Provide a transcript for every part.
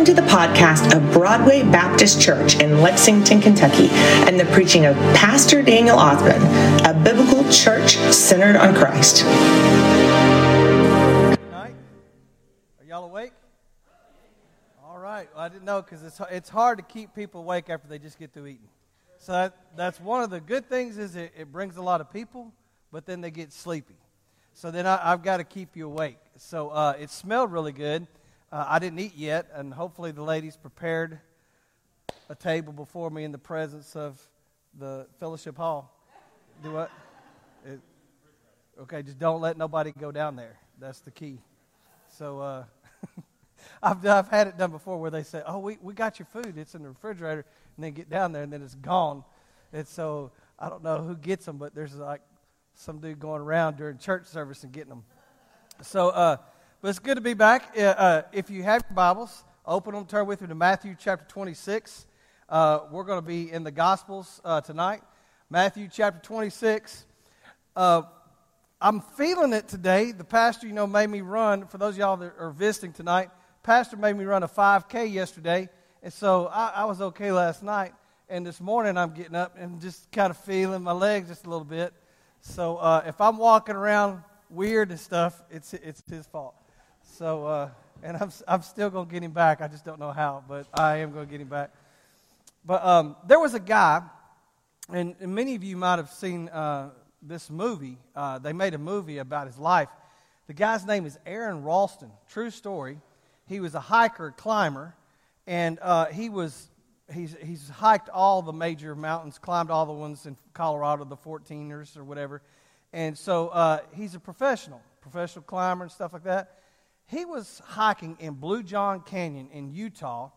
Welcome to the podcast of Broadway Baptist Church in Lexington, Kentucky, and the preaching of Pastor Daniel Othman, a biblical church centered on Christ. Good night. Are y'all awake? All right. Well, I didn't know because it's, it's hard to keep people awake after they just get through eating. So that, that's one of the good things is it, it brings a lot of people, but then they get sleepy. So then I, have got to keep you awake. So uh, it smelled really good. Uh, I didn't eat yet, and hopefully the ladies prepared a table before me in the presence of the fellowship hall. Do what? It, okay, just don't let nobody go down there. That's the key. So uh, I've, I've had it done before where they say, "Oh, we, we got your food. It's in the refrigerator," and then get down there and then it's gone. And so I don't know who gets them, but there's like some dude going around during church service and getting them. So, uh, but it's good to be back. Uh, uh, if you have your Bibles, open them, turn with me to Matthew chapter 26. Uh, we're going to be in the Gospels uh, tonight. Matthew chapter 26. Uh, I'm feeling it today. The pastor, you know, made me run, for those of y'all that are visiting tonight, pastor made me run a 5K yesterday. And so I, I was okay last night. And this morning I'm getting up and just kind of feeling my legs just a little bit. So uh, if I'm walking around weird and stuff, it's, it's his fault. So, uh, and I'm, I'm still going to get him back. I just don't know how, but I am going to get him back. But um, there was a guy, and, and, many of you might have seen uh, this movie. Uh, they made a movie about his life. The guy's name is Aron Ralston. True story. He was a hiker, climber, and uh, he was he's, he's hiked all the major mountains, climbed all the ones in Colorado, the 14ers or whatever. And so uh, he's a professional, professional climber and stuff like that. He was hiking in Blue John Canyon in Utah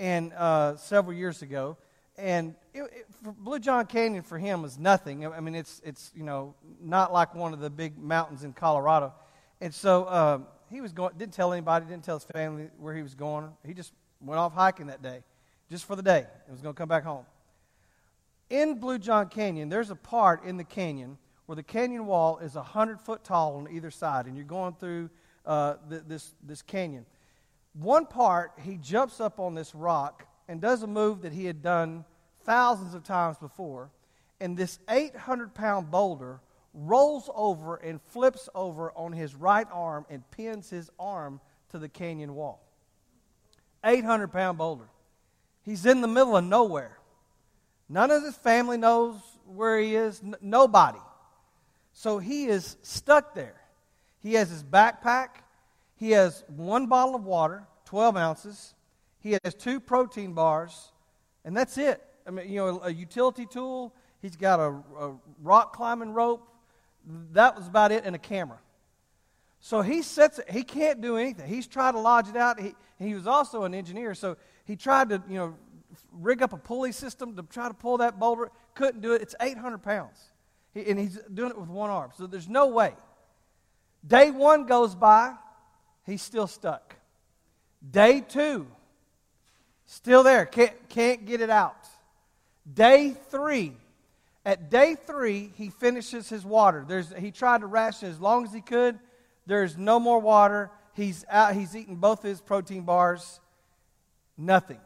and uh, several years ago. And it, it, Blue John Canyon for him was nothing. I mean, it's, it's, you know, not like one of the big mountains in Colorado. And so uh, he was going, didn't tell anybody, didn't tell his family where he was going. He just went off hiking that day just for the day. It was going to come back home. In Blue John Canyon, there's a part in the canyon where the canyon wall is a 100 foot tall on either side, and you're going through uh, th- this, this canyon. One part, he jumps up on this rock and does a move that he had done thousands of times before, and this 800 pound boulder rolls over and flips over on his right arm and pins his arm to the canyon wall. 800 pound boulder. He's in the middle of nowhere. None of his family knows where he is, N- nobody. So he is stuck there. He has his backpack. He has one bottle of water, 12 ounces. He has two protein bars, and that's it. I mean, you know, a utility tool. He's got a, a rock climbing rope. That was about it, and a camera. So he sets it. He can't do anything. He's tried to lodge it out. He, he was also an engineer, so he tried to, you know, rig up a pulley system to try to pull that boulder. Couldn't do it. It's 800 pounds. He, and he's doing it with one arm. So there's no way. Day one goes by, he's still stuck. Day two, still there. Can't, can't get it out. Day three, at day three, he finishes his water. There's, he tried to ration as long as he could. There's no more water. He's out. He's eaten both of his protein bars. Nothing.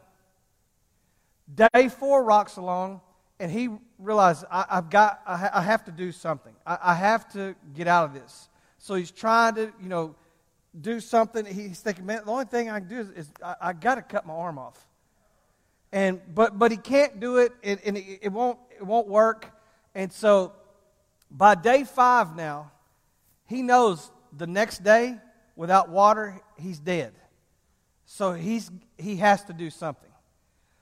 Day four rocks along, and he realizes I, have got. I, I, have to do something. I, I have to get out of this. So he's trying to, you know, do something. He's thinking, man, the only thing I can do is, is I, I got to cut my arm off. And but but he can't do it, and, and it, it won't it won't work. And so by day five now, he knows the next day without water, he's dead. So he's, he has to do something.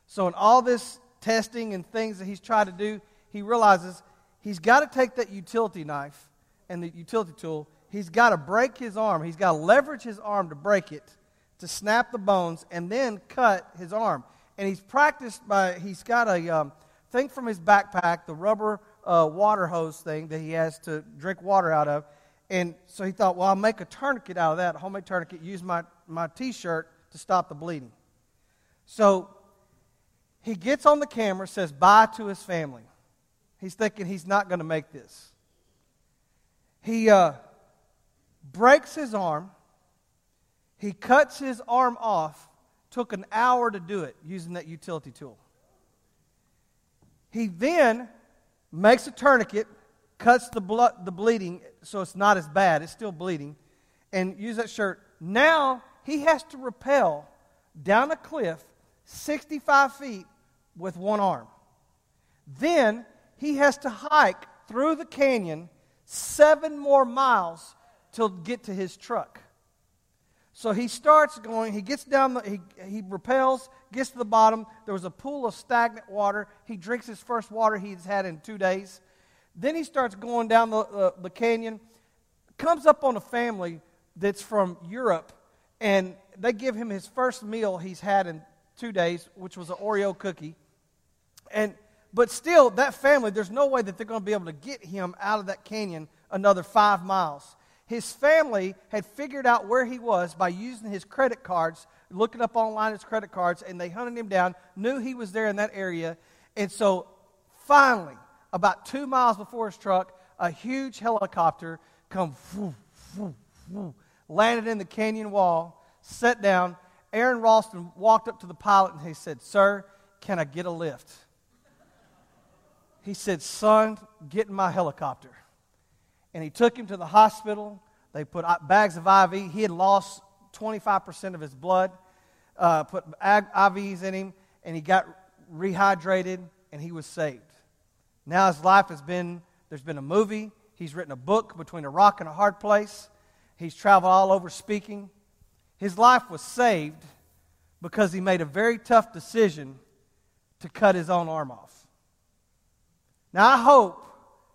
So, in all this testing and things that he's tried to do, he realizes he's got to take that utility knife and the utility tool. He's got to break his arm. He's got to leverage his arm to break it, to snap the bones, and then cut his arm. And he's practiced by, he's got a um, thing from his backpack, the rubber uh, water hose thing that he has to drink water out of. And so he thought, well, I'll make a tourniquet out of that, a homemade tourniquet, use my, my t shirt to stop the bleeding. So he gets on the camera, says bye to his family. He's thinking he's not going to make this. He uh, breaks his arm, he cuts his arm off, Took an hour to do it using that utility tool. He then makes a tourniquet, cuts the, blood, the bleeding so it's not as bad, it's still bleeding, and use that shirt. Now he has to rappel down a cliff 65 feet with one arm. Then he has to hike through the canyon seven more miles to get to his truck. So he starts going, he gets down, the, he, he repels, gets to the bottom. There was a pool of stagnant water. He drinks his first water he's had in two days. Then he starts going down the, uh, the canyon, comes up on a family that's from Europe, and they give him his first meal he's had in two days, which was an Oreo cookie. And but still, that family, there's no way that they're going to be able to get him out of that canyon another five miles. His family had figured out where he was by using his credit cards, looking up online his credit cards, and they hunted him down, knew he was there in that area. And so finally, about two miles before his truck, a huge helicopter come whoo, whoo, whoo, landed in the canyon wall, sat down. Aron Ralston walked up to the pilot and he said, Sir, can I get a lift? He said, Son, get in my helicopter. And he took him to the hospital. They put bags of IV. He had lost 25% of his blood, uh, put IVs in him, and he got rehydrated, and he was saved. Now his life has been, there's been a movie. He's written a book, Between a Rock and a Hard Place. He's traveled all over speaking. His life was saved because he made a very tough decision to cut his own arm off. Now, I hope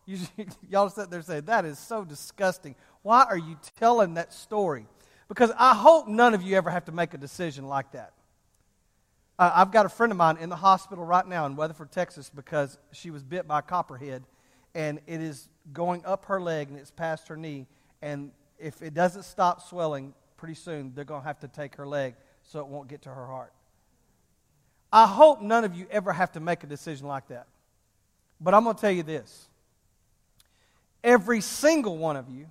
you, y'all sit there saying, that is so disgusting. Why are you telling that story? Because I hope none of you ever have to make a decision like that. Uh, I've got a friend of mine in the hospital right now in Weatherford, Texas, because she was bit by a copperhead, and it is going up her leg and it's past her knee. And if it doesn't stop swelling pretty soon, they're going to have to take her leg so it won't get to her heart. I hope none of you ever have to make a decision like that. But I'm going to tell you this every single one of you,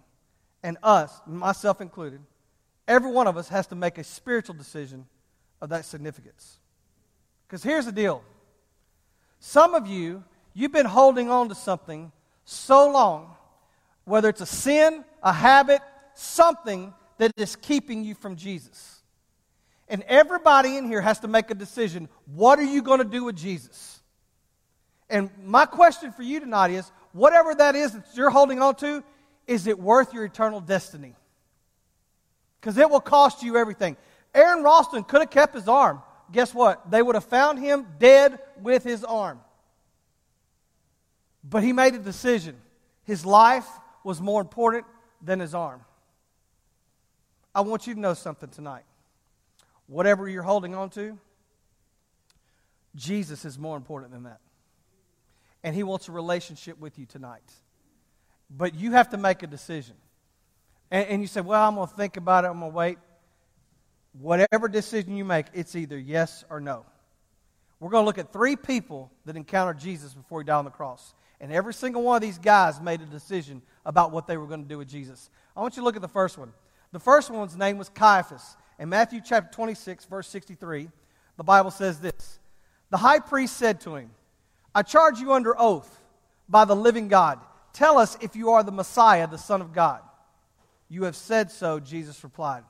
and us, myself included, every one of us has to make a spiritual decision of that significance. Because here's the deal some of you, you've been holding on to something so long, whether it's a sin, a habit, something that is keeping you from Jesus. And everybody in here has to make a decision what are you going to do with Jesus? And my question for you tonight is whatever that is that you're holding on to, is it worth your eternal destiny? Because it will cost you everything. Aron Ralston could have kept his arm. Guess what? They would have found him dead with his arm. But he made a decision. His life was more important than his arm. I want you to know something tonight. Whatever you're holding on to, Jesus is more important than that and He wants a relationship with you tonight. But you have to make a decision. And, and you say, Well, I'm going to think about it, I'm going to wait. Whatever decision you make, it's either yes or no. We're going to look at three people that encountered Jesus before he died on the cross. And every single one of these guys made a decision about what they were going to do with Jesus. I want you to look at the first one. The first one's name was Caiaphas. In Matthew chapter 26, verse 63, the Bible says this The high priest said to him, I charge you under oath by the living God. Tell us if you are the Messiah, the Son of God. You have said so, Jesus replied.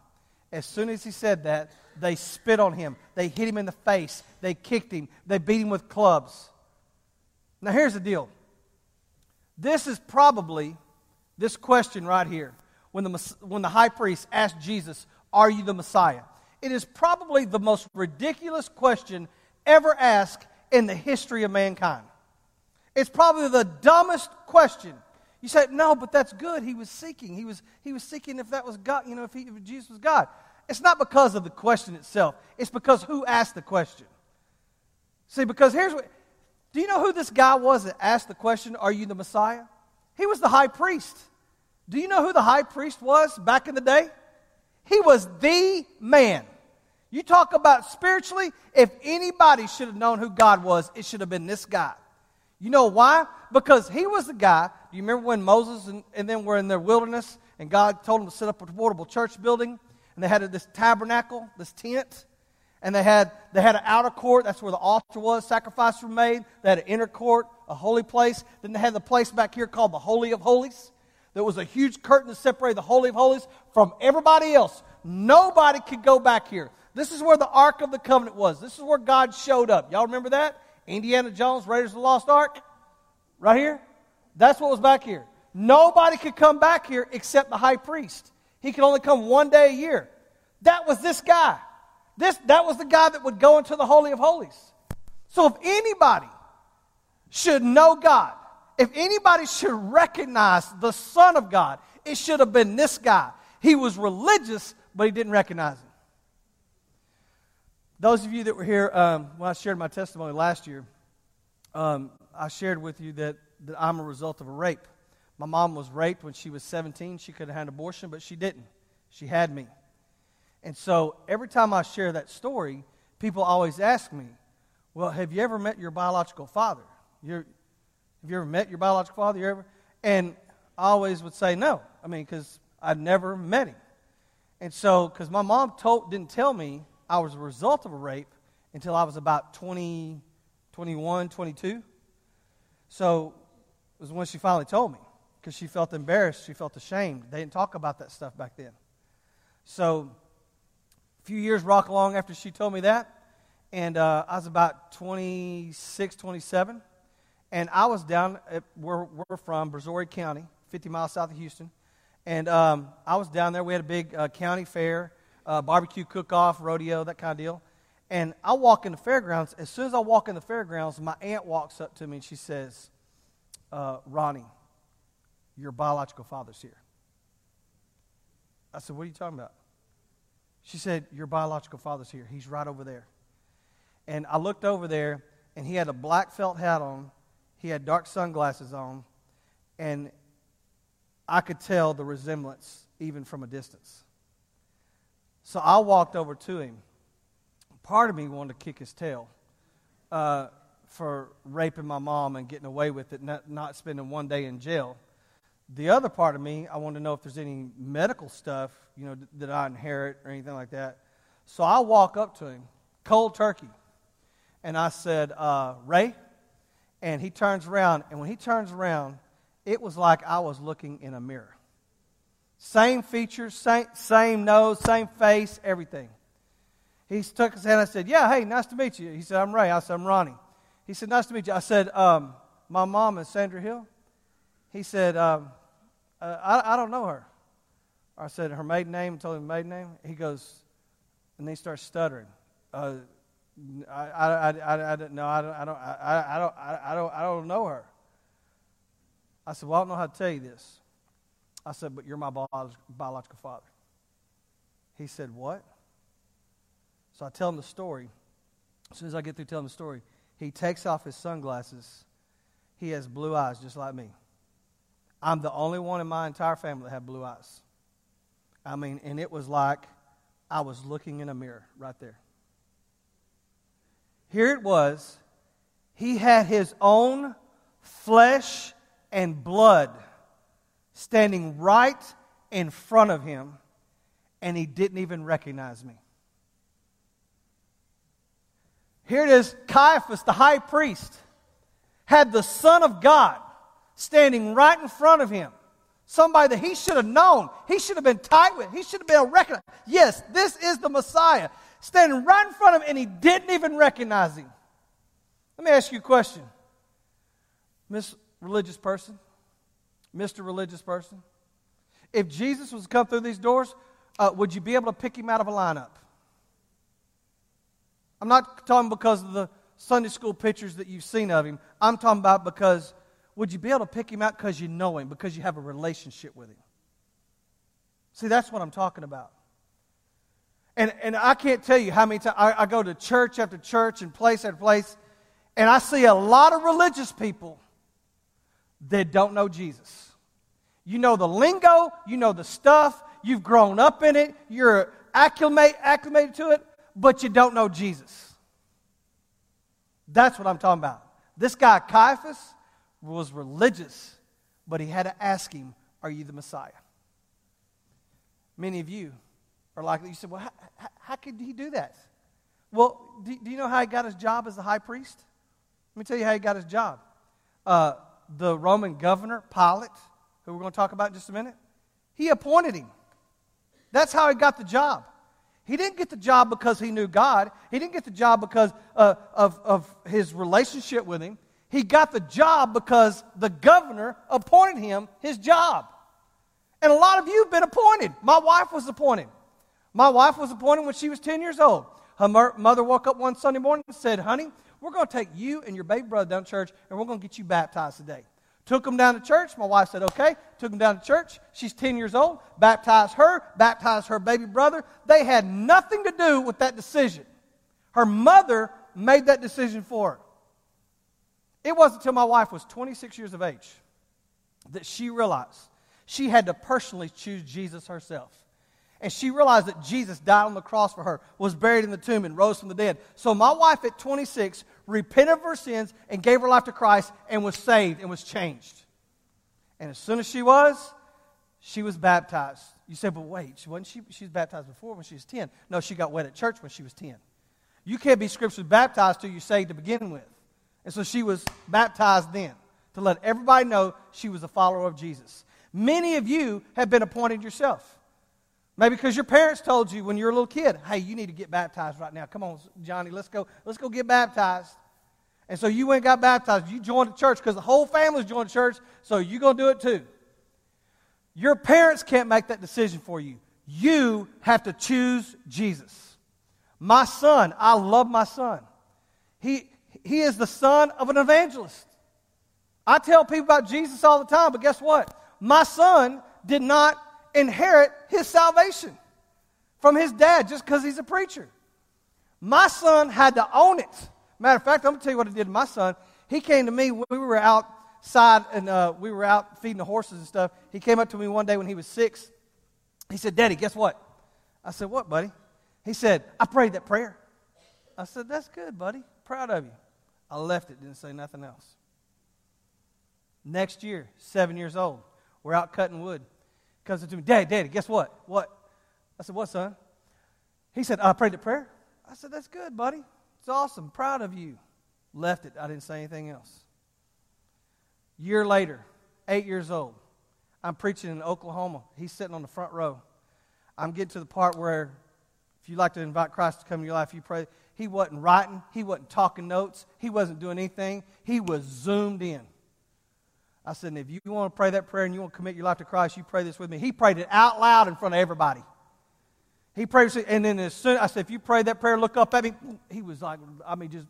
As soon as he said that, they spit on him. They hit him in the face. They kicked him. They beat him with clubs. Now, here's the deal. This is probably this question right here. When the, when the high priest asked Jesus, Are you the Messiah? It is probably the most ridiculous question ever asked in the history of mankind. It's probably the dumbest question. You say, no, but that's good. He was seeking. He was, he was seeking if that was God, you know, if, he, if Jesus was God. It's not because of the question itself, it's because who asked the question. See, because here's what do you know who this guy was that asked the question, Are you the Messiah? He was the high priest. Do you know who the high priest was back in the day? He was the man. You talk about spiritually, if anybody should have known who God was, it should have been this guy. You know why? Because he was the guy. Do you remember when Moses and, and them were in their wilderness and God told them to set up a portable church building and they had this tabernacle, this tent? And they had, they had an outer court, that's where the altar was, sacrifices were made. They had an inner court, a holy place. Then they had the place back here called the Holy of Holies. There was a huge curtain that separated the Holy of Holies from everybody else. Nobody could go back here. This is where the Ark of the Covenant was. This is where God showed up. Y'all remember that? Indiana Jones, Raiders of the Lost Ark? Right here? That's what was back here. Nobody could come back here except the high priest. He could only come one day a year. That was this guy. This, that was the guy that would go into the Holy of Holies. So if anybody should know God, if anybody should recognize the Son of God, it should have been this guy. He was religious, but he didn't recognize him. Those of you that were here um, when I shared my testimony last year, um, I shared with you that, that I'm a result of a rape. My mom was raped when she was 17. She could have had an abortion, but she didn't. She had me. And so every time I share that story, people always ask me, Well, have you ever met your biological father? You're, have you ever met your biological father? You ever? And I always would say no. I mean, because I'd never met him. And so, because my mom told, didn't tell me I was a result of a rape until I was about 20, 21, 22. So it was when she finally told me because she felt embarrassed. She felt ashamed. They didn't talk about that stuff back then. So a few years rock along after she told me that, and uh, I was about 26, 27 and I was down at where we're from, Brazoria County, 50 miles south of Houston. And um, I was down there. We had a big uh, county fair, uh, barbecue cook-off, rodeo, that kind of deal. And I walk in the fairgrounds. As soon as I walk in the fairgrounds, my aunt walks up to me and she says, uh, Ronnie, your biological father's here. I said, What are you talking about? She said, Your biological father's here. He's right over there. And I looked over there, and he had a black felt hat on he had dark sunglasses on, and I could tell the resemblance even from a distance. So I walked over to him. Part of me wanted to kick his tail uh, for raping my mom and getting away with it, not, not spending one day in jail. The other part of me, I wanted to know if there's any medical stuff, you know, that I inherit or anything like that. So I walk up to him, cold turkey, and I said, uh, Ray, and he turns around, and when he turns around, it was like I was looking in a mirror. Same features, same, same nose, same face, everything. He took his hand. I said, Yeah, hey, nice to meet you. He said, I'm Ray. I said, I'm Ronnie. He said, Nice to meet you. I said, um, My mom is Sandra Hill. He said, um, uh, I, I don't know her. I said, Her maiden name, told him maiden name. He goes, and he starts stuttering. Uh, I, I, don't. I don't, I don't, I, I, don't, I, don't, I don't know her. I said, Well, I don't know how to tell you this. I said, But you're my biological father. He said, What? So I tell him the story. As soon as I get through telling the story, he takes off his sunglasses. He has blue eyes just like me. I'm the only one in my entire family that had blue eyes. I mean, and it was like I was looking in a mirror right there. Here it was. He had his own flesh and blood standing right in front of him, and he didn't even recognize me. Here it is Caiaphas, the high priest, had the Son of God standing right in front of him. Somebody that he should have known. He should have been tight with. He should have been able to recognize. Yes, this is the Messiah standing right in front of him, and he didn't even recognize him. Let me ask you a question, Miss Religious Person, Mr. Religious Person. If Jesus was to come through these doors, uh, would you be able to pick him out of a lineup? I'm not talking because of the Sunday school pictures that you've seen of him. I'm talking about because would you be able to pick him out because you know him, because you have a relationship with him? See, that's what I'm talking about. And, and I can't tell you how many times I, I go to church after church and place after place, and I see a lot of religious people that don't know Jesus. You know the lingo, you know the stuff, you've grown up in it, you're acclimate, acclimated to it, but you don't know Jesus. That's what I'm talking about. This guy, Caiaphas, was religious, but he had to ask him, Are you the Messiah? Many of you are likely, you said, Well, how, how, could he do that? Well, do, do, you know how he got his job as the high priest? Let me tell you how he got his job. Uh, the Roman governor, Pilate, who we're going to talk about in just a minute, he appointed him. That's how he got the job. He didn't get the job because he knew God. He didn't get the job because uh, of, of his relationship with him. He got the job because the governor appointed him his job. And a lot of you have been appointed. My wife was appointed. My wife was appointed when she was 10 years old. Her mother woke up one Sunday morning and said, Honey, we're going to take you and your baby brother down to church and we're going to get you baptized today. Took them down to church. My wife said, okay. Took them down to church. She's 10 years old. Baptized her, baptized her baby brother. They had nothing to do with that decision. Her mother made that decision for her. It wasn't until my wife was 26 years of age that she realized she had to personally choose Jesus herself and she realized that Jesus died on the cross for her, was buried in the tomb, and rose from the dead. So my wife at 26 repented of her sins and gave her life to Christ and was saved and was changed. And as soon as she was, she was baptized. You say, but wait, she wasn't she, she was baptized before when she was 10. No, she got wet at church when she was 10. You can't be scripturally baptized till you're saved to begin with. And so she was baptized then to let everybody know she was a follower of Jesus. Many of you have been appointed yourself. Maybe because your parents told you when you were a little kid, hey, you need to get baptized right now. Come on, Johnny, let's go, let's go get baptized. And so you went and got baptized. You joined the church because the whole family's joined the church, so you're going to do it too. Your parents can't make that decision for you. You have to choose Jesus. My son, I love my son. He, he is the son of an evangelist. I tell people about Jesus all the time, but guess what? My son did not inherit his salvation from his dad just because he's a preacher. My son had to own it. Matter of fact, I'm going to tell you what I did to my son. He came to me when we were outside and uh, we were out feeding the horses and stuff. He came up to me one day when he was six. He said, Daddy, guess what? I said, What, buddy? He said, I prayed that prayer. I said, That's good, buddy. Proud of you. I left it, didn't say nothing else. Next year, seven years old, we're out cutting wood comes up to me, Daddy, Daddy, guess what? What? I said, What, son? He said, I prayed the prayer. I said, That's good, buddy. It's awesome. Proud of you. Left it. I didn't say anything else. Year later, eight years old, I'm preaching in Oklahoma. He's sitting on the front row. I'm getting to the part where if you'd like to invite Christ to come in your life, you pray. He wasn't writing, he wasn't talking notes, he wasn't doing anything. He was zoomed in. I said, if you want to pray that prayer and you want to commit your life to Christ, you pray this with me. He prayed it out loud in front of everybody. He prayed, and then as soon as I said, if you pray that prayer, look up at me. He was like, I mean, just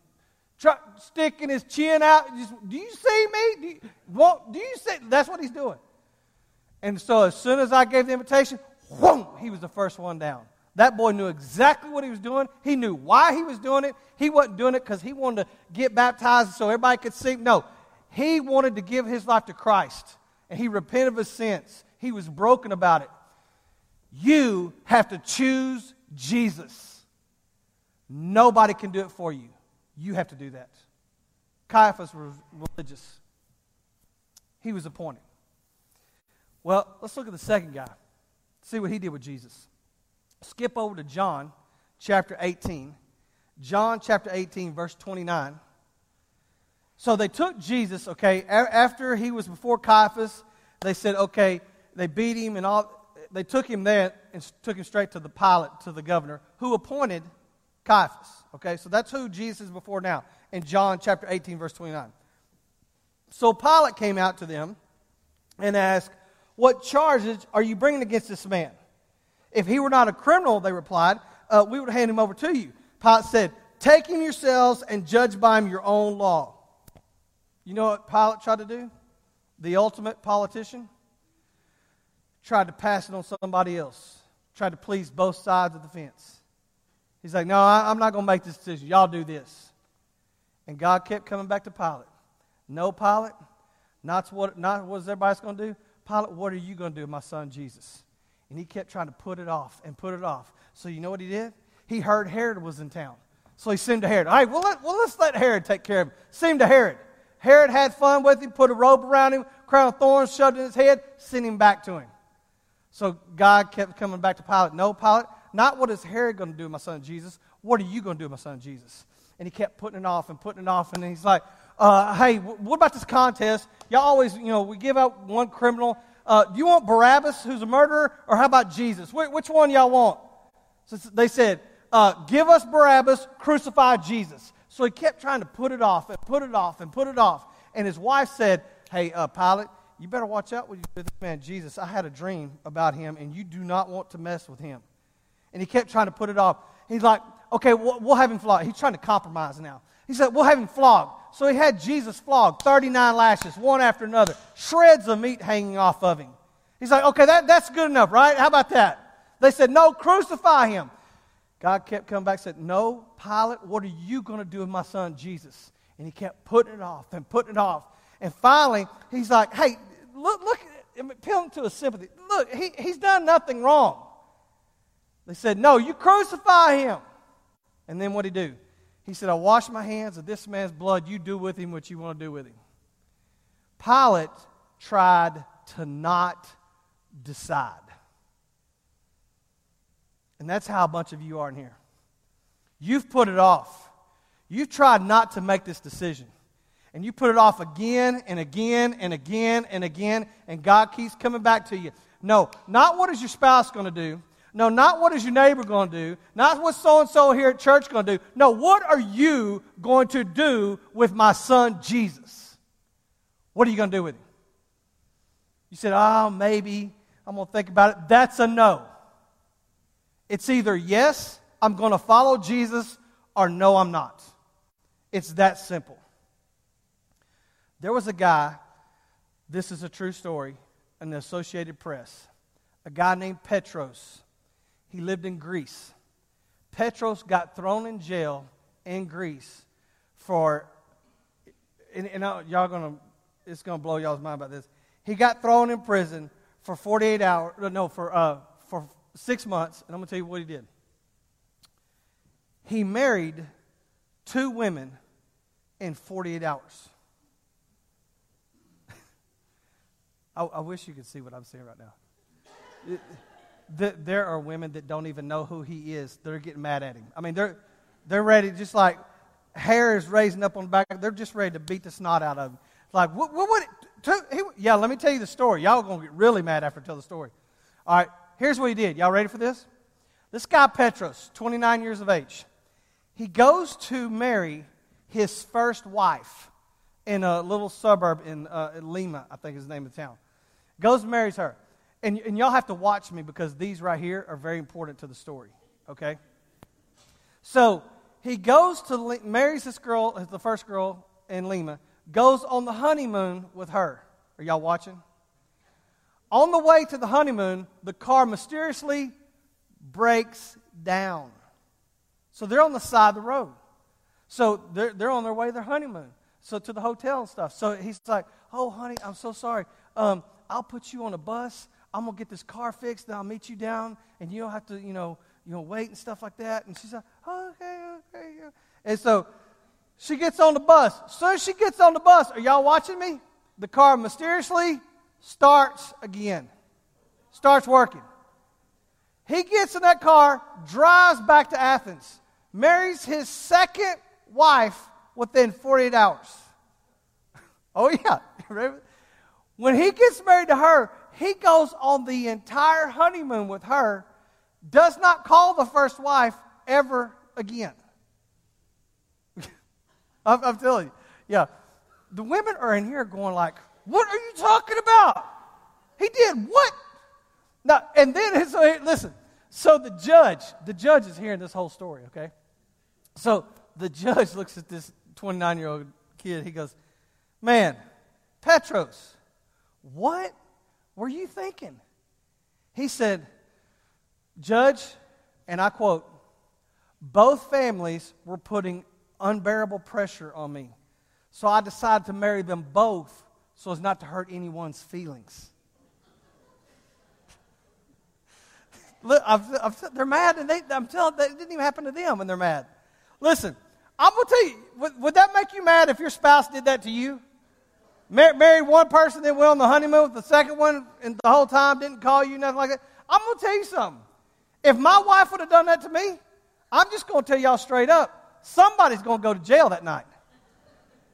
try, sticking his chin out. Just, do you see me? Do you, what, do you see? That's what he's doing. And so as soon as I gave the invitation, whoom, he was the first one down. That boy knew exactly what he was doing. He knew why he was doing it. He wasn't doing it because he wanted to get baptized so everybody could see. No, he wanted to give his life to Christ, and he repented of his sins. He was broken about it. You have to choose Jesus. Nobody can do it for you. You have to do that. Caiaphas was religious. He was appointed. Well, let's look at the second guy. See what he did with Jesus. Skip over to John chapter 18. John chapter 18, verse 29. So they took Jesus, okay, after he was before Caiaphas, they said, okay, they beat him and all. They took him there and took him straight to the Pilate, to the governor, who appointed Caiaphas. Okay, so that's who Jesus is before now in John chapter 18, verse 29. So Pilate came out to them and asked, What charges are you bringing against this man? If he were not a criminal, they replied, uh, we would hand him over to you. Pilate said, Take him yourselves and judge by him your own law. You know what Pilate tried to do? The ultimate politician? Tried to pass it on somebody else. Tried to please both sides of the fence. He's like, No, I, am not going to make this decision. Y'all do this. And God kept coming back to Pilate. No, Pilate, not what, not what everybody's going to do. Pilate, what are you going to do with my son Jesus? And he kept trying to put it off and put it off. So you know what he did? He heard Herod was in town. So he sent to Herod. All right, well, let, well let's let Herod take care of him. Send to Herod. Herod had fun with him, put a robe around him, crown of thorns shoved in his head, sent him back to him. So God kept coming back to Pilate. No, Pilate, not what is Herod going to do my son Jesus, what are you going to do my son Jesus? And he kept putting it off and putting it off. And he's like, uh, hey, what about this contest? Y'all always, you know, we give out one criminal. Uh, do you want Barabbas, who's a murderer, or how about Jesus? Wh- which one y'all want? So they said, uh, give us Barabbas, crucify Jesus. So he kept trying to put it off and put it off and put it off. And his wife said, hey, uh, Pilate, you better watch out with this man Jesus. I had a dream about him, and you do not want to mess with him. And he kept trying to put it off. He's like, okay, we'll, we'll have him flogged. He's trying to compromise now. He said, we'll have him flogged. So he had Jesus flogged, 39 lashes, one after another, shreds of meat hanging off of him. He's like, okay, that, that's good enough, right? How about that? They said, no, crucify him. God kept coming back and said, no, Pilate, what are you going to do with my son Jesus? And he kept putting it off and putting it off. And finally, he's like, hey, look, look, appealing to his sympathy. Look, he, he's done nothing wrong. They said, no, you crucify him. And then what did he do? He said, I wash my hands of this man's blood. You do with him what you want to do with him. Pilate tried to not decide. And that's how a bunch of you are in here. You've put it off. You've tried not to make this decision. And you put it off again and again and again and again, and God keeps coming back to you. No, not what is your spouse going to do. No, not what is your neighbor going to do. Not what so and so here at church going to do. No, what are you going to do with my son Jesus? What are you going to do with him? You said, oh, maybe I'm going to think about it. That's a no. It's either yes, I'm going to follow Jesus, or no, I'm not. It's that simple. There was a guy, this is a true story, in the Associated Press, a guy named Petros. He lived in Greece. Petros got thrown in jail in Greece for, and, and y'all gonna, it's gonna blow y'all's mind about this. He got thrown in prison for 48 hours, no, for, uh, six months, and I'm gonna tell you what he did. He married two women in 48 hours. I, I, wish you could see what I'm saying right now. The, there are women that don't even know who he is. They're getting mad at him. I mean, they're, they're ready, just like hair is raising up on the back. They're just ready to beat the snot out of him. Like, what, what would it, to, he, yeah, let me tell you the story. Y'all going to get really mad after I tell the story. All right, here's what he did. Y'all ready for this? This guy, Petros, 29 years of age, he goes to marry his first wife in a little suburb in, uh, in Lima, I think is the name of the town. Goes and marries her and, and y'all have to watch me because these right here are very important to the story, okay? So he goes to, marries this girl, the first girl in Lima, goes on the honeymoon with her. Are y'all watching? On the way to the honeymoon, the car mysteriously breaks down. So they're on the side of the road. So they're, they're on their way to their honeymoon. So to the hotel and stuff. So he's like, Oh, honey, I'm so sorry. Um, I'll put you on a bus I'm gonna get this car fixed, and I'll meet you down, and you don't have to, you know, you know, wait and stuff like that. And she's like, okay, okay. And so she gets on the bus. As soon as she gets on the bus, are y'all watching me? The car mysteriously starts again, starts working. He gets in that car, drives back to Athens, marries his second wife within 48 hours. oh, yeah. when he gets married to her, he goes on the entire honeymoon with her, does not call the first wife ever again. I'm, I'm, telling you. Yeah. The women are in here going like, what are you talking about? He did what? Now, and then, so, listen. So the judge, the judge is hearing this whole story, okay? So the judge looks at this 29 year old kid. He goes, man, Petros, what were you thinking? He said, Judge, and I quote, both families were putting unbearable pressure on me. So I decided to marry them both so as not to hurt anyone's feelings. Look, I've, I've, they're mad, and they, I'm telling that it didn't even happen to them, and they're mad. Listen, I'm going to tell you, would, would that make you mad if your spouse did that to you? Mar- married one person, then went on the honeymoon with the second one, and the whole time didn't call you, nothing like that. I'm going to tell you something. If my wife would have done that to me, I'm just going to tell y'all straight up somebody's going to go to jail that night.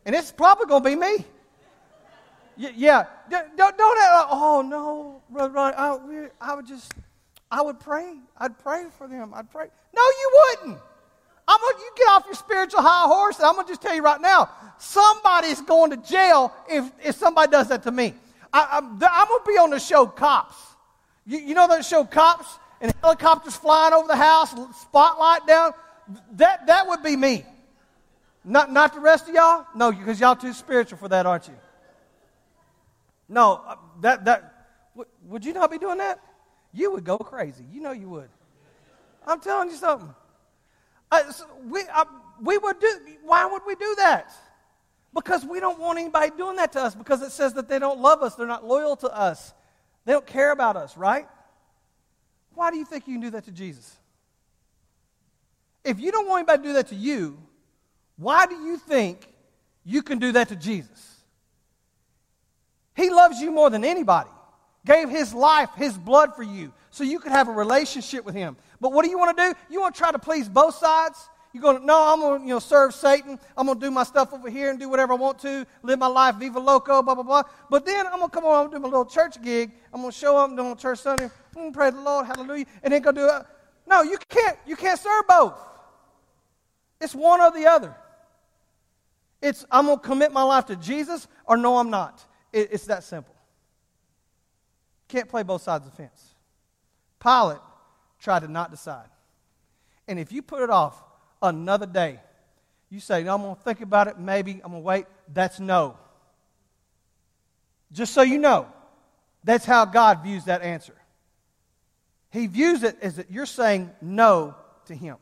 And it's probably going to be me. Yeah, don't, don't, oh no, right, I, I would just, I would pray. I'd pray for them. I'd pray. No, you wouldn't. I'm gonna, you get off your spiritual high horse, and I'm to just tell you right now somebody's going to jail if, if somebody does that to me. I, am to be on the show Cops. You, you know that show Cops? And helicopters flying over the house, spotlight down. That, that would be me. Not, not the rest of y'all? No, because y'all too spiritual for that, aren't you? No, uh, that, that, would you not be doing that? You would go crazy. You know you would. I'm telling you something. Uh, so we, uh, we would do, why would we do that? Because we don't want anybody doing that to us because it says that they don't love us, they're not loyal to us, they don't care about us, right? Why do you think you can do that to Jesus? If you don't want anybody to do that to you, why do you think you can do that to Jesus? He loves you more than anybody. Gave his life, his blood for you, so you could have a relationship with him. But what do you want to do? You want to try to please both sides? You're going to, no, I'm going to you know, serve Satan. I'm going to do my stuff over here and do whatever I want to, live my life, viva loco, blah, blah, blah. But then I'm going to come on, I'm going to do my little church gig. I'm going to show up, doing church Sunday, mm, I'm pray the Lord, hallelujah, and then go do it. No, you can't, you can't serve both. It's one or the other. It's I'm going to commit my life to Jesus or no, I'm not. It, it's that simple. Can't play both sides of the fence. Pilate tried to not decide. And if you put it off, another day. You say, no, I'm going to think about it, maybe, I'm going to wait. That's no. Just so you know, that's how God views that answer. He views it as that you're saying no to Him.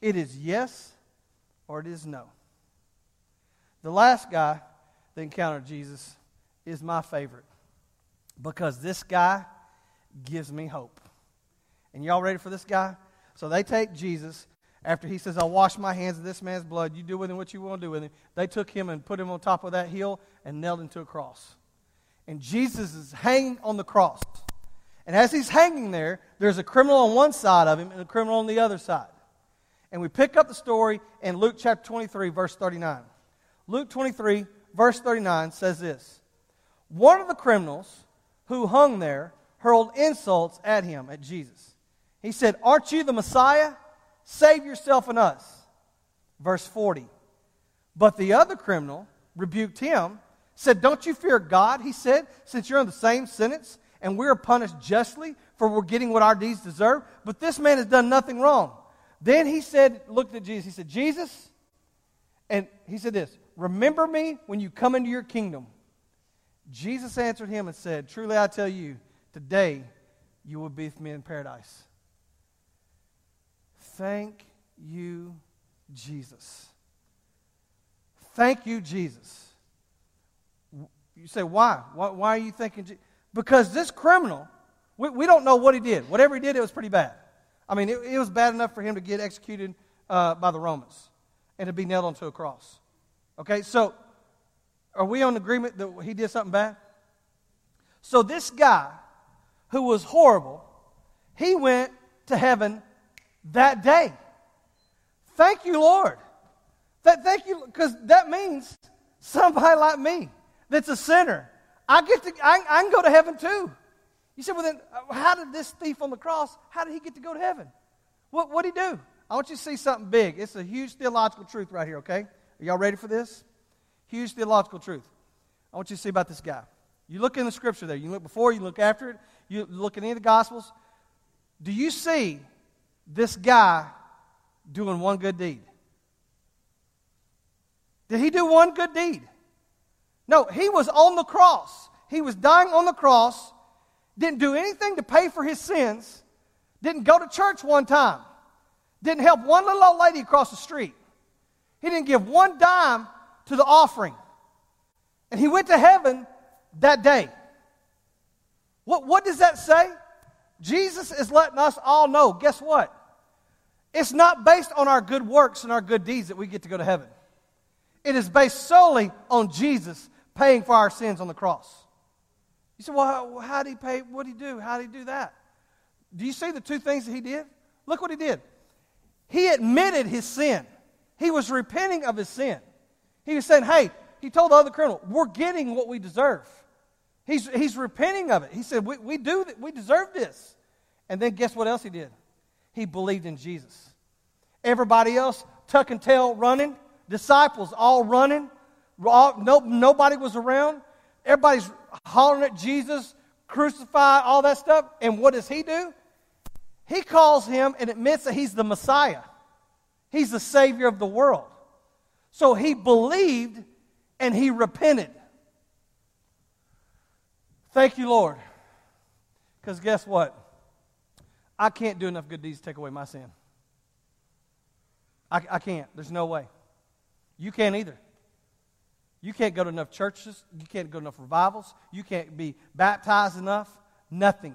It is yes or it is no. The last guy that of Jesus is my favorite because this guy gives me hope. And y'all ready for this guy? So they take Jesus after he says, I'll wash my hands of this man's blood. You do with him what you want to do with him. They took him and put him on top of that hill and nailed him to a cross. And Jesus is hanging on the cross. And as he's hanging there, there's a criminal on one side of him and a criminal on the other side. And we pick up the story in Luke chapter 23, verse 39. Luke 23, verse 39 says this One of the criminals who hung there hurled insults at him, at Jesus. He said, Aren't you the Messiah? Save yourself and us. Verse 40. But the other criminal rebuked him, said, Don't you fear God? He said, Since you're in the same sentence and we are punished justly for we're getting what our deeds deserve, but this man has done nothing wrong. Then he said, looked at Jesus, he said, Jesus, and he said this, Remember me when you come into your kingdom. Jesus answered him and said, Truly I tell you, today you will be with me in paradise. Thank you, Jesus. Thank you, Jesus. You say, why? Why, why are you thinking? Je-? Because this criminal, we, we, don't know what he did. Whatever he did, it was pretty bad. I mean, it, it was bad enough for him to get executed uh, by the Romans and to be nailed onto a cross. Okay, so are we on agreement that he did something bad? So this guy who was horrible, he went to heaven that day. Thank you, Lord. That, thank you, because that means somebody like me that's a sinner. I get to, I, I can go to heaven too. You said, well, then, uh, how did this thief on the cross, how did he get to go to heaven? What did he do? I want you to see something big. It's a huge theological truth right here, okay? Are y'all ready for this? Huge theological truth. I want you to see about this guy. You look in the scripture there. You look before, you look after it, you look in any of the gospels. Do you see this guy doing one good deed? Did he do one good deed? No, he was on the cross. He was dying on the cross, didn't do anything to pay for his sins, didn't go to church one time, didn't help one little old lady across the street. He didn't give one dime to the offering. And he went to heaven that day. What, what does that say? Jesus is letting us all know guess what? It's not based on our good works and our good deeds that we get to go to heaven. It is based solely on Jesus paying for our sins on the cross. You say, well, how, how did he pay? What did he do? How did he do that? Do you see the two things that he did? Look what he did. He admitted his sin. He was repenting of his sin. He was saying, hey, he told the other criminal, we're getting what we deserve. He's, he's repenting of it. He said, we, we do, we deserve this. And then guess what else he did? He believed in Jesus. Everybody else, tuck and tail running, disciples all running, all, no, nobody was around. Everybody's hollering at Jesus, crucified, all that stuff. And what does he do? He calls him and admits that he's the Messiah. He's the Savior of the world. So he believed and he repented. Thank you, Lord. Because guess what? I can't do enough good deeds to take away my sin. I, I can't. There's no way. You can't either. You can't go to enough churches. You can't go to enough revivals. You can't be baptized enough. Nothing.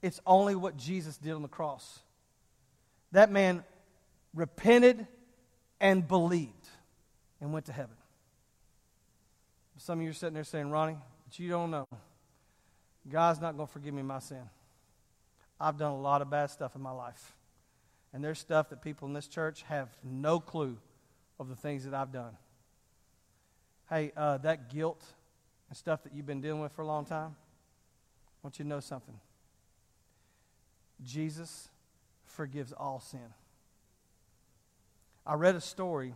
It's only what Jesus did on the cross. That man repented and believed and went to heaven. Some of you are sitting there saying, Ronnie, but you don't know. God's not going to forgive me my sin. I've done a lot of bad stuff in my life. And there's stuff that people in this church have no clue of the things that I've done. Hey, uh, that guilt and stuff that you've been dealing with for a long time, I want you to know something. Jesus forgives all sin. I read a story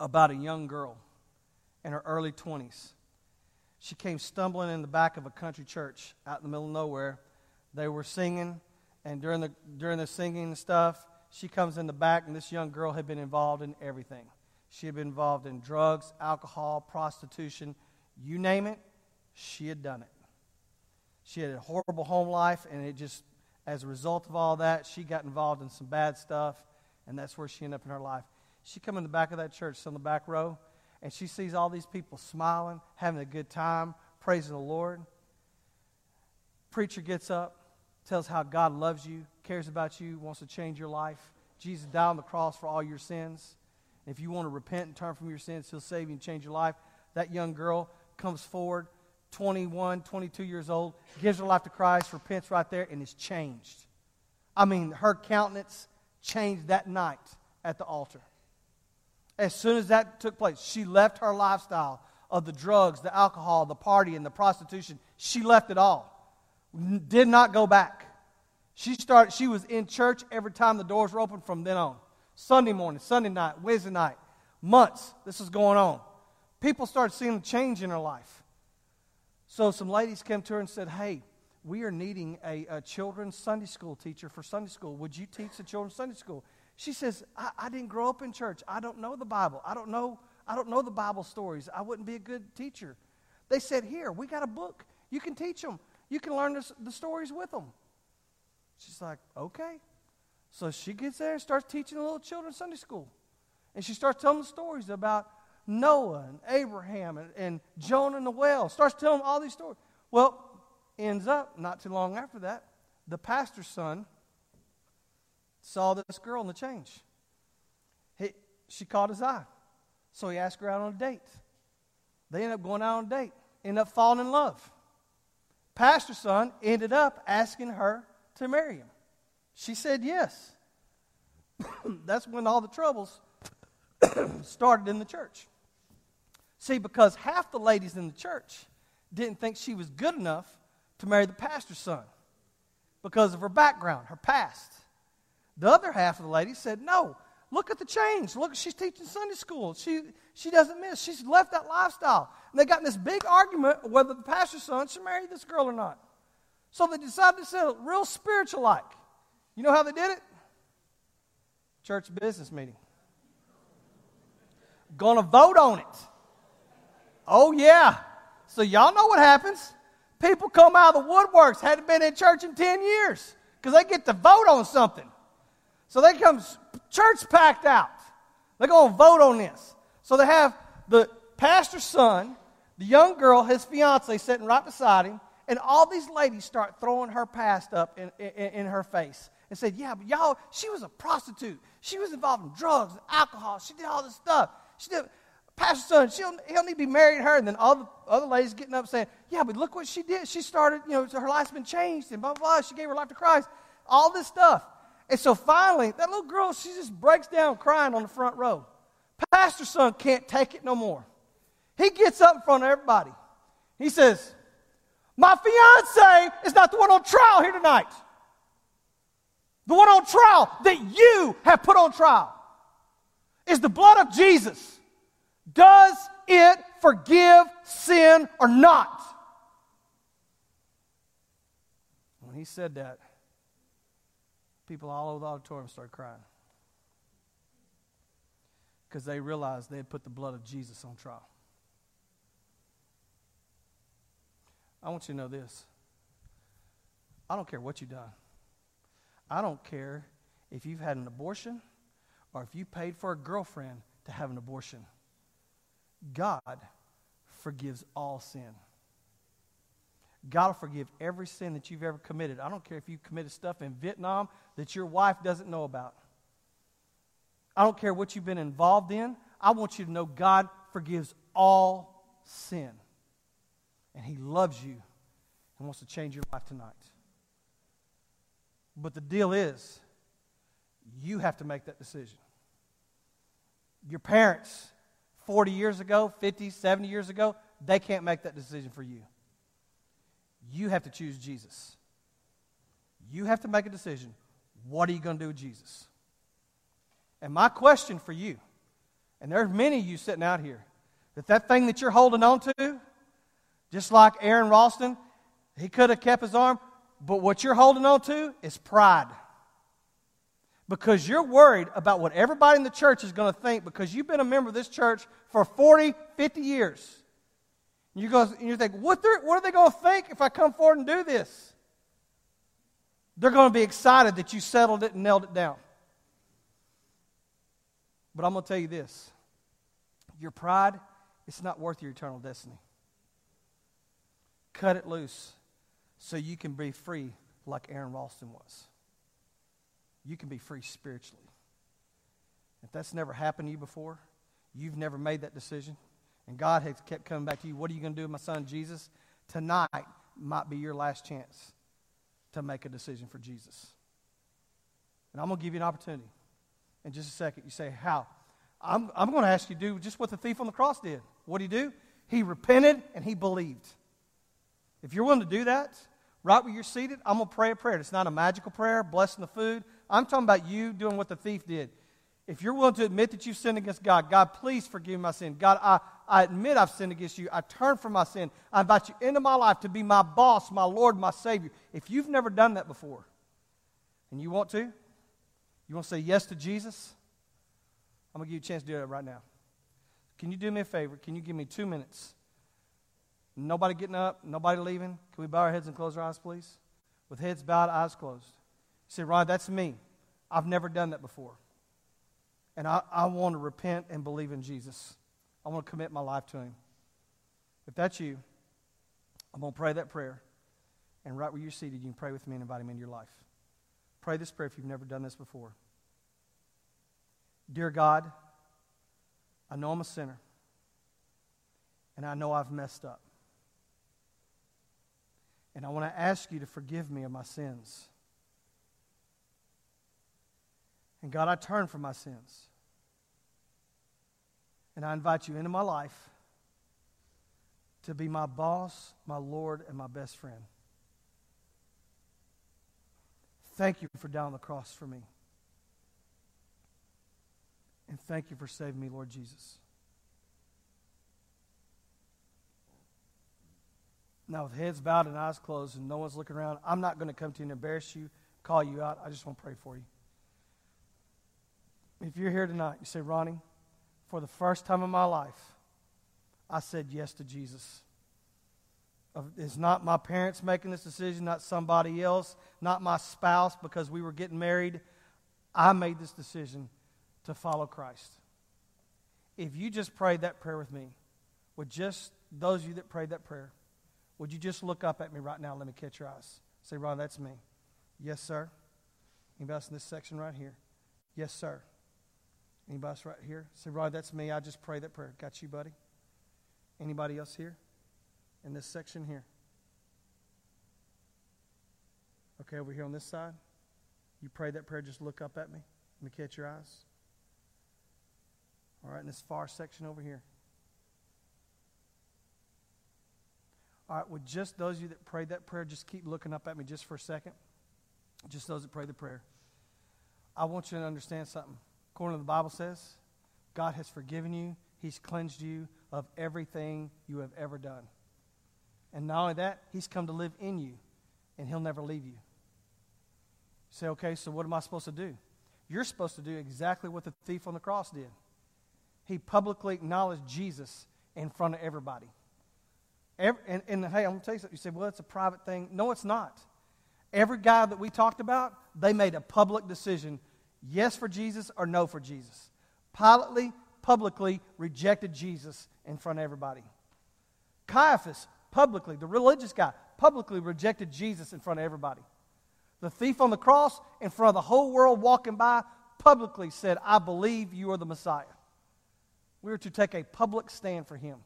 about a young girl in her early 20s. She came stumbling in the back of a country church out in the middle of nowhere. They were singing, and during the, during the singing and stuff, she comes in the back, and this young girl had been involved in everything. She had been involved in drugs, alcohol, prostitution, you name it, she had done it. She had a horrible home life, and it just as a result of all that, she got involved in some bad stuff, and that's where she ended up in her life. She come in the back of that church, on the back row, and she sees all these people smiling, having a good time, praising the Lord. Preacher gets up, tells how God loves you, cares about you, wants to change your life. Jesus died on the cross for all your sins. And if you want to repent and turn from your sins, He'll save you and change your life. That young girl comes forward, 21, 22 years old, gives her life to Christ, repents right there, and is changed. I mean, her countenance changed that night at the altar. As soon as that took place, she left her lifestyle of the drugs, the alcohol, the party, and the prostitution. She left it all. Did not go back. She started, she was in church every time the doors were open from then on. Sunday morning, Sunday night, Wednesday night, months, this was going on. People started seeing a change in her life. So some ladies came to her and said, Hey, we are needing a, a children's Sunday school teacher for Sunday school. Would you teach the children's Sunday school? She says, I, I didn't grow up in church. I don't know the Bible. I don't know, I don't know the Bible stories. I wouldn't be a good teacher. They said, Here, we got a book. You can teach them. You can learn the, the stories with them. She's like, Okay. So she gets there and starts teaching the little children Sunday school. And she starts telling the stories about Noah and Abraham and, and Jonah and the whale. Starts telling all these stories. Well, ends up, not too long after that, the pastor's son saw this girl in the change. He, she caught his eye. So he asked her out on a date. They ended up going out on a date, ended up falling in love. Pastor's son ended up asking her to marry him. She said yes. That's when all the troubles started in the church. See, because half the ladies in the church didn't think she was good enough to marry the pastor's son because of her background, her past. The other half of the ladies said, No, look at the change. Look, she's teaching Sunday school. She, she doesn't miss. She's left that lifestyle. And they got in this big argument whether the pastor's son should marry this girl or not. So they decided to set real spiritual like. You know how they did it? Church business meeting. Gonna vote on it. Oh, yeah. So, y'all know what happens. People come out of the woodworks, hadn't been in church in 10 years because they get to vote on something. So, they come church packed out. They're going to vote on this. So, they have the pastor's son, the young girl, his fiance, sitting right beside him, and all these ladies start throwing her past up in, in, in her face and said, Yeah, but y'all, she was a prostitute. She was involved in drugs and alcohol. She did all this stuff. She did. Pastor's son, she'll, he'll need to be married to her. And then all the other ladies getting up saying, Yeah, but look what she did. She started, you know, her life's been changed and blah, blah, blah. She gave her life to Christ. All this stuff. And so finally, that little girl, she just breaks down crying on the front row. Pastor's son can't take it no more. He gets up in front of everybody. He says, My fiance is not the one on trial here tonight. The one on trial that you have put on trial is the blood of Jesus. Does it forgive sin or not? When he said that, people all over the auditorium started crying because they realized they had put the blood of Jesus on trial. I want you to know this. I don't care what you've done. I don't care if you've had an abortion or if you paid for a girlfriend to have an abortion. God forgives all sin. God will forgive every sin that you've ever committed. I don't care if you committed stuff in Vietnam that your wife doesn't know about. I don't care what you've been involved in. I want you to know God forgives all sin. And He loves you and wants to change your life tonight. But the deal is, you have to make that decision. Your parents, 40 years ago, 50, 70 years ago, they can't make that decision for you. You have to choose Jesus. You have to make a decision. What are you going to do with Jesus? And my question for you, and there's many of you sitting out here, that that thing that you're holding on to, just like Aron Ralston, he could have kept his arm, but what you're holding on to is pride. Because you're worried about what everybody in the church is going to think because you've been a member of this church for 40, 50 years. And you go, and you think, what, what are they going to think if I come forward and do this? They're going to be excited that you settled it and nailed it down. But I'm going to tell you this your pride, it's not worth your eternal destiny. Cut it loose so you can be free like Aron Ralston was. You can be free spiritually. If that's never happened to you before, you've never made that decision, and God has kept coming back to you, what are you going to do with my son Jesus? Tonight might be your last chance to make a decision for Jesus. And I'm going to give you an opportunity in just a second. You say, How? I'm, I'm going to ask you to do just what the thief on the cross did. What did he do? He repented and he believed. If you're willing to do that, right where you're seated, I'm going to pray a prayer. It's not a magical prayer, blessing the food. I'm talking about you doing what the thief did. If you're willing to admit that you've sinned against God, God, please forgive my sin. God, I, I admit I've sinned against you. I turn from my sin. I invite you into my life to be my boss, my Lord, my Savior. If you've never done that before and you want to, you want to say yes to Jesus, I'm going to give you a chance to do that right now. Can you do me a favor? Can you give me two minutes? Nobody getting up, nobody leaving. Can we bow our heads and close our eyes, please? With heads bowed, eyes closed. You say, Ron, that's me. I've never done that before. And I, I want to repent and believe in Jesus. I want to commit my life to Him. If that's you, I'm going to pray that prayer. And right where you're seated, you can pray with me and invite Him into your life. Pray this prayer if you've never done this before. Dear God, I know I'm a sinner, and I know I've messed up. And I want to ask you to forgive me of my sins. And God, I turn from my sins. And I invite you into my life to be my boss, my Lord, and my best friend. Thank you for dying on the cross for me. And thank you for saving me, Lord Jesus. Now, with heads bowed and eyes closed and no one's looking around, I'm not going to come to you and embarrass you, call you out. I just want to pray for you. If you're here tonight, you say, Ronnie, for the first time in my life, I said yes to Jesus. It's not my parents making this decision, not somebody else, not my spouse because we were getting married. I made this decision to follow Christ. If you just prayed that prayer with me, with just those of you that prayed that prayer, would you just look up at me right now? Let me catch your eyes. Say, Ron, that's me. Yes, sir. Anybody else in this section right here? Yes, sir. Anybody else right here? Say, Rod, that's me. I just pray that prayer. Got you, buddy? Anybody else here? In this section here? Okay, over here on this side. You pray that prayer, just look up at me. Let me catch your eyes. All right, in this far section over here. All right, with just those of you that prayed that prayer, just keep looking up at me just for a second. Just those that pray the prayer. I want you to understand something. According to the Bible says, God has forgiven you, He's cleansed you of everything you have ever done. And not only that, He's come to live in you, and He'll never leave you. you say, okay, so what am I supposed to do? You're supposed to do exactly what the thief on the cross did. He publicly acknowledged Jesus in front of everybody. Every, and, and hey, I'm going to tell you something. You say, well, it's a private thing. No, it's not. Every guy that we talked about, they made a public decision yes for Jesus or no for Jesus. Pilotly, publicly rejected Jesus in front of everybody. Caiaphas, publicly, the religious guy, publicly rejected Jesus in front of everybody. The thief on the cross, in front of the whole world walking by, publicly said, I believe you are the Messiah. We are to take a public stand for him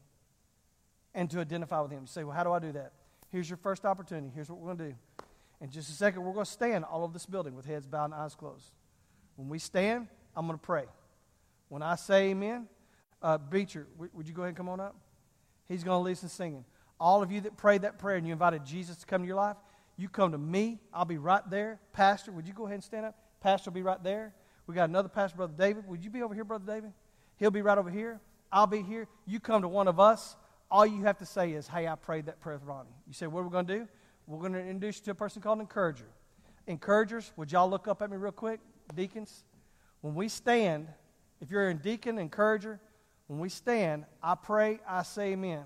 and to identify with him. You say, Well, how do I do that? Here's your first opportunity. Here's what we're going to do. In just a second, we're going to stand all over this building with heads bowed and eyes closed. When we stand, I'm going to pray. When I say amen, uh, Beecher, w- would you go ahead and come on up? He's going to lead us in singing. All of you that prayed that prayer and you invited Jesus to come to your life, you come to me. I'll be right there. Pastor, would you go ahead and stand up? Pastor will be right there. We got another pastor, Brother David. Would you be over here, Brother David? He'll be right over here. I'll be here. You come to one of us. All you have to say is, hey, I prayed that prayer with Ronnie. You say, what are we going to do? We're going to introduce you to a person called an encourager. Encouragers, would y'all look up at me real quick? Deacons, when we stand, if you're a deacon, encourager, when we stand, I pray, I say amen.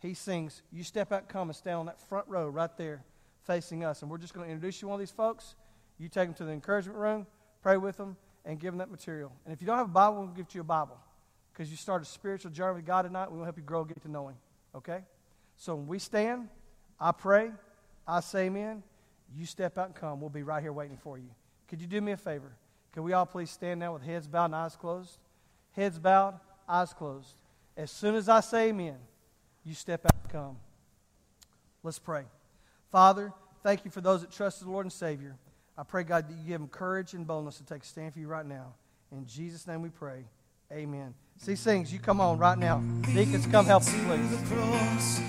He sings, you step out, come and stand on that front row right there facing us. And we're just going to introduce you to one of these folks. You take them to the encouragement room, pray with them, and give them that material. And if you don't have a Bible, we'll give you a Bible. Because you start a spiritual journey with God tonight, we will help you grow, get to know Him. Okay? So when we stand, I pray, I say amen. You step out and come. We'll be right here waiting for you. Could you do me a favor? Can we all please stand now with heads bowed and eyes closed? Heads bowed, eyes closed. As soon as I say amen, you step out and come. Let's pray. Father, thank you for those that trust the Lord and Savior. I pray, God, that you give them courage and boldness to take a stand for you right now. In Jesus' name we pray. Amen. See, sings, you come on right now. Deacons, come help us, please.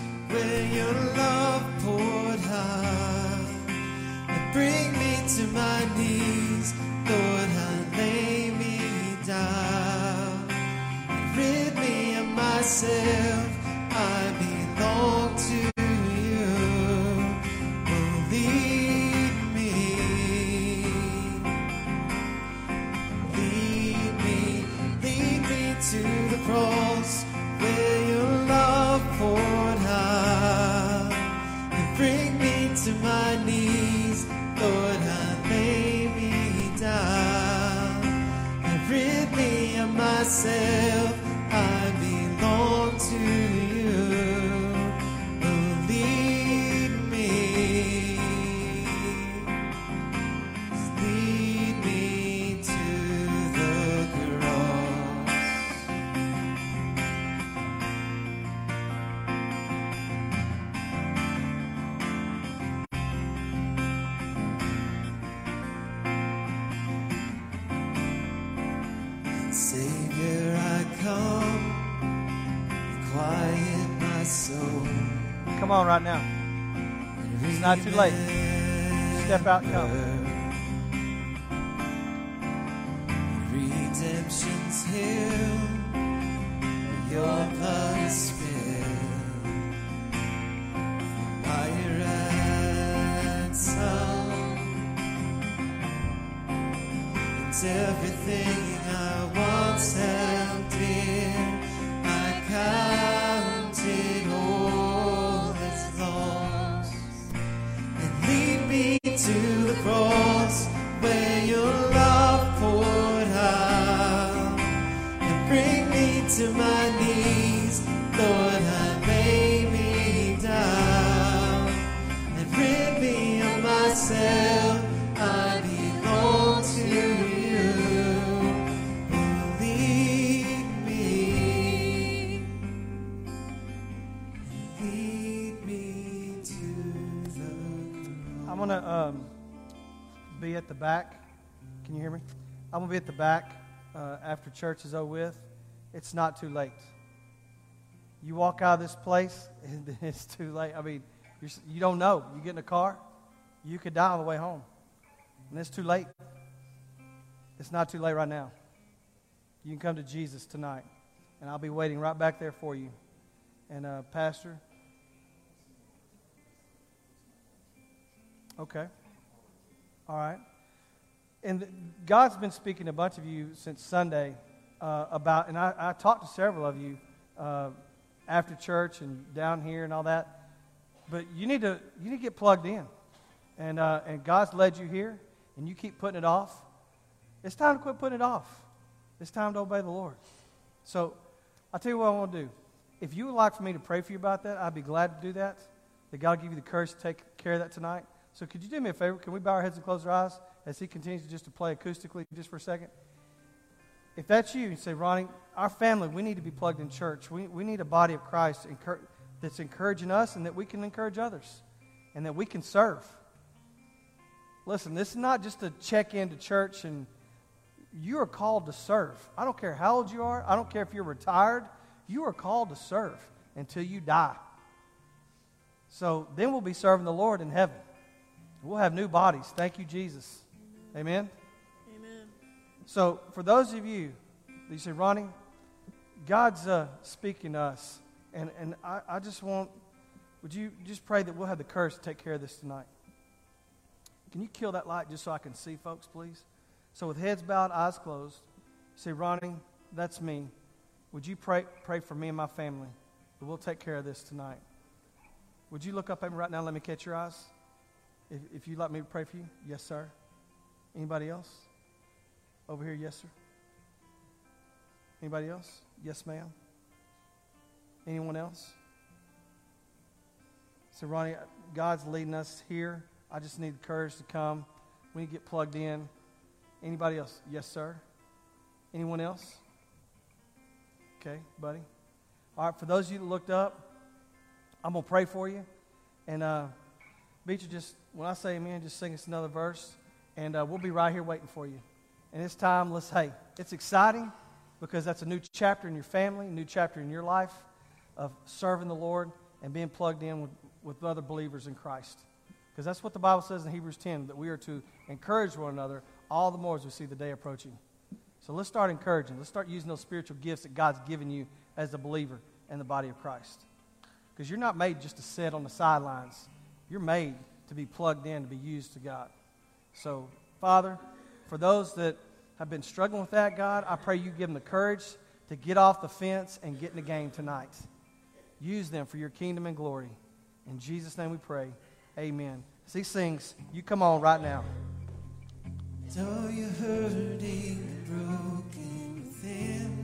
Lord, I lay me down and rid me of myself. On right now. It's not too late. Step out and come. Redemption's hill, your blood is spilled. Everything I once held dear. I counted all its laws and lead me to the cross where your love poured out and bring me to my back. Can you hear me? I'm going to be at the back uh, after church is over with. It's not too late. You walk out of this place, and it's too late. I mean, you're, you do not know. You get in a car, you could die on the way home. And it's too late. It's not too late right now. You can come to Jesus tonight, and I'll be waiting right back there for you. And, uh, Pastor, okay. All right. And God's been speaking to a bunch of you since Sunday uh, about, and I, I, talked to several of you uh, after church and down here and all that. But you need to you need to get plugged in, and uh, and God's led you here, and you keep putting it off. It's time to quit putting it off. It's time to obey the Lord. So, I'll tell you what I want to do. If you would like for me to pray for you about that, I'd be glad to do that. That God will give you the courage to take care of that tonight. So, could you do me a favor? Can we bow our heads and close our eyes as He continues just to play acoustically just for a second? If that's you, you say, Ronnie, our family, we need to be plugged in church. We, we need a body of Christ that's encouraging us and that we can encourage others and that we can serve. Listen, this is not just a check into church and you are called to serve. I don't care how old you are, I don't care if you're retired, you are called to serve until you die. So then we'll be serving the Lord in heaven. We'll have new bodies. Thank you, Jesus. Amen. Amen. So for those of you, you say, Ronnie, God's uh, speaking to us. And, and I, I just want, would you just pray that we'll have the courage to take care of this tonight? Can you kill that light just so I can see folks, please? So with heads bowed, eyes closed, say, Ronnie, that's me. Would you pray, pray for me and my family? We'll take care of this tonight. Would you look up at me right now? Let me catch your eyes. If, if you'd like me to pray for you, yes, sir. Anybody else? Over here, yes, sir. Anybody else? Yes, ma'am. Anyone else? So, Ronnie, God's leading us here. I just need the courage to come. We need to get plugged in. Anybody else? Yes, sir. Anyone else? Okay, buddy. All right, for those of you that looked up, I'm going to pray for you. And uh, Beecher, just when I say amen, just sing us another verse. And uh, we'll be right here waiting for you. And it's time, let's, hey, it's exciting because that's a new chapter in your family, new chapter in your life of serving the Lord and being plugged in with, with other believers in Christ. Because that's what the Bible says in Hebrews 10 that we are to encourage one another all the more as we see the day approaching. So let's start encouraging. Let's start using those spiritual gifts that God's given you as a believer in the body of Christ. Because you're not made just to sit on the sidelines, you're made to be plugged in, to be used to God. So, Father, for those that have been struggling with that, God, I pray you give them the courage to get off the fence and get in the game tonight. Use them for your kingdom and glory. In Jesus' name we pray. Amen. As he sings, you come on right now. You're hurting, broken within.